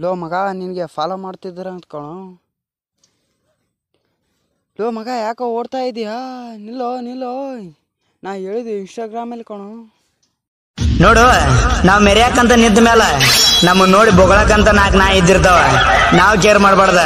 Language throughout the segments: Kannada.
ಲೋ ಮಗ, ನಿನಗೆ ಫಾಲೋ ಮಾಡ್ತಿದ್ದೀರ ಅಂತ ಕಣೋ. ಲೋ ಮಗ, ಯಾಕೋ ಓಡ್ತಾ ಇದೀಯಾ? ನಿಲ್ಲೋ ನಿಲ್ಲೋ. ನಾ ಹೇಳಿದೆ ಇನ್ಸ್ಟಾಗ್ರಾಮಲ್ಲಿ ಕಣೋ. ನೋಡು, ನಾವ್ ಮೆರೆಯಾಕಂತ ನಿಂತ ಮೇಲೆ ನಮ್ಮ ನೋಡಿ ಬೊಗಳಕಂತ ನಾಲ್ಕು ನಾಯಿ ಇದ್ದಿರ್ತಾವ. ನಾವು ಕೇರ್ ಮಾಡಬಾರ್ದ.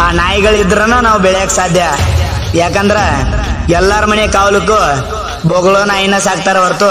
ಆ ನಾಯಿಗಳು ಇದ್ರನ ನಾವು ಬೆಳೆಯಕ್ ಸಾಧ್ಯ. ಯಾಕಂದ್ರ ಎಲ್ಲಾರ ಮನೆ ಕಾವಲಕ್ಕೂ ಬೊಗಳೋ ನಾಯಿನ ಸಾಕ್ತಾರ ಹೊರತು.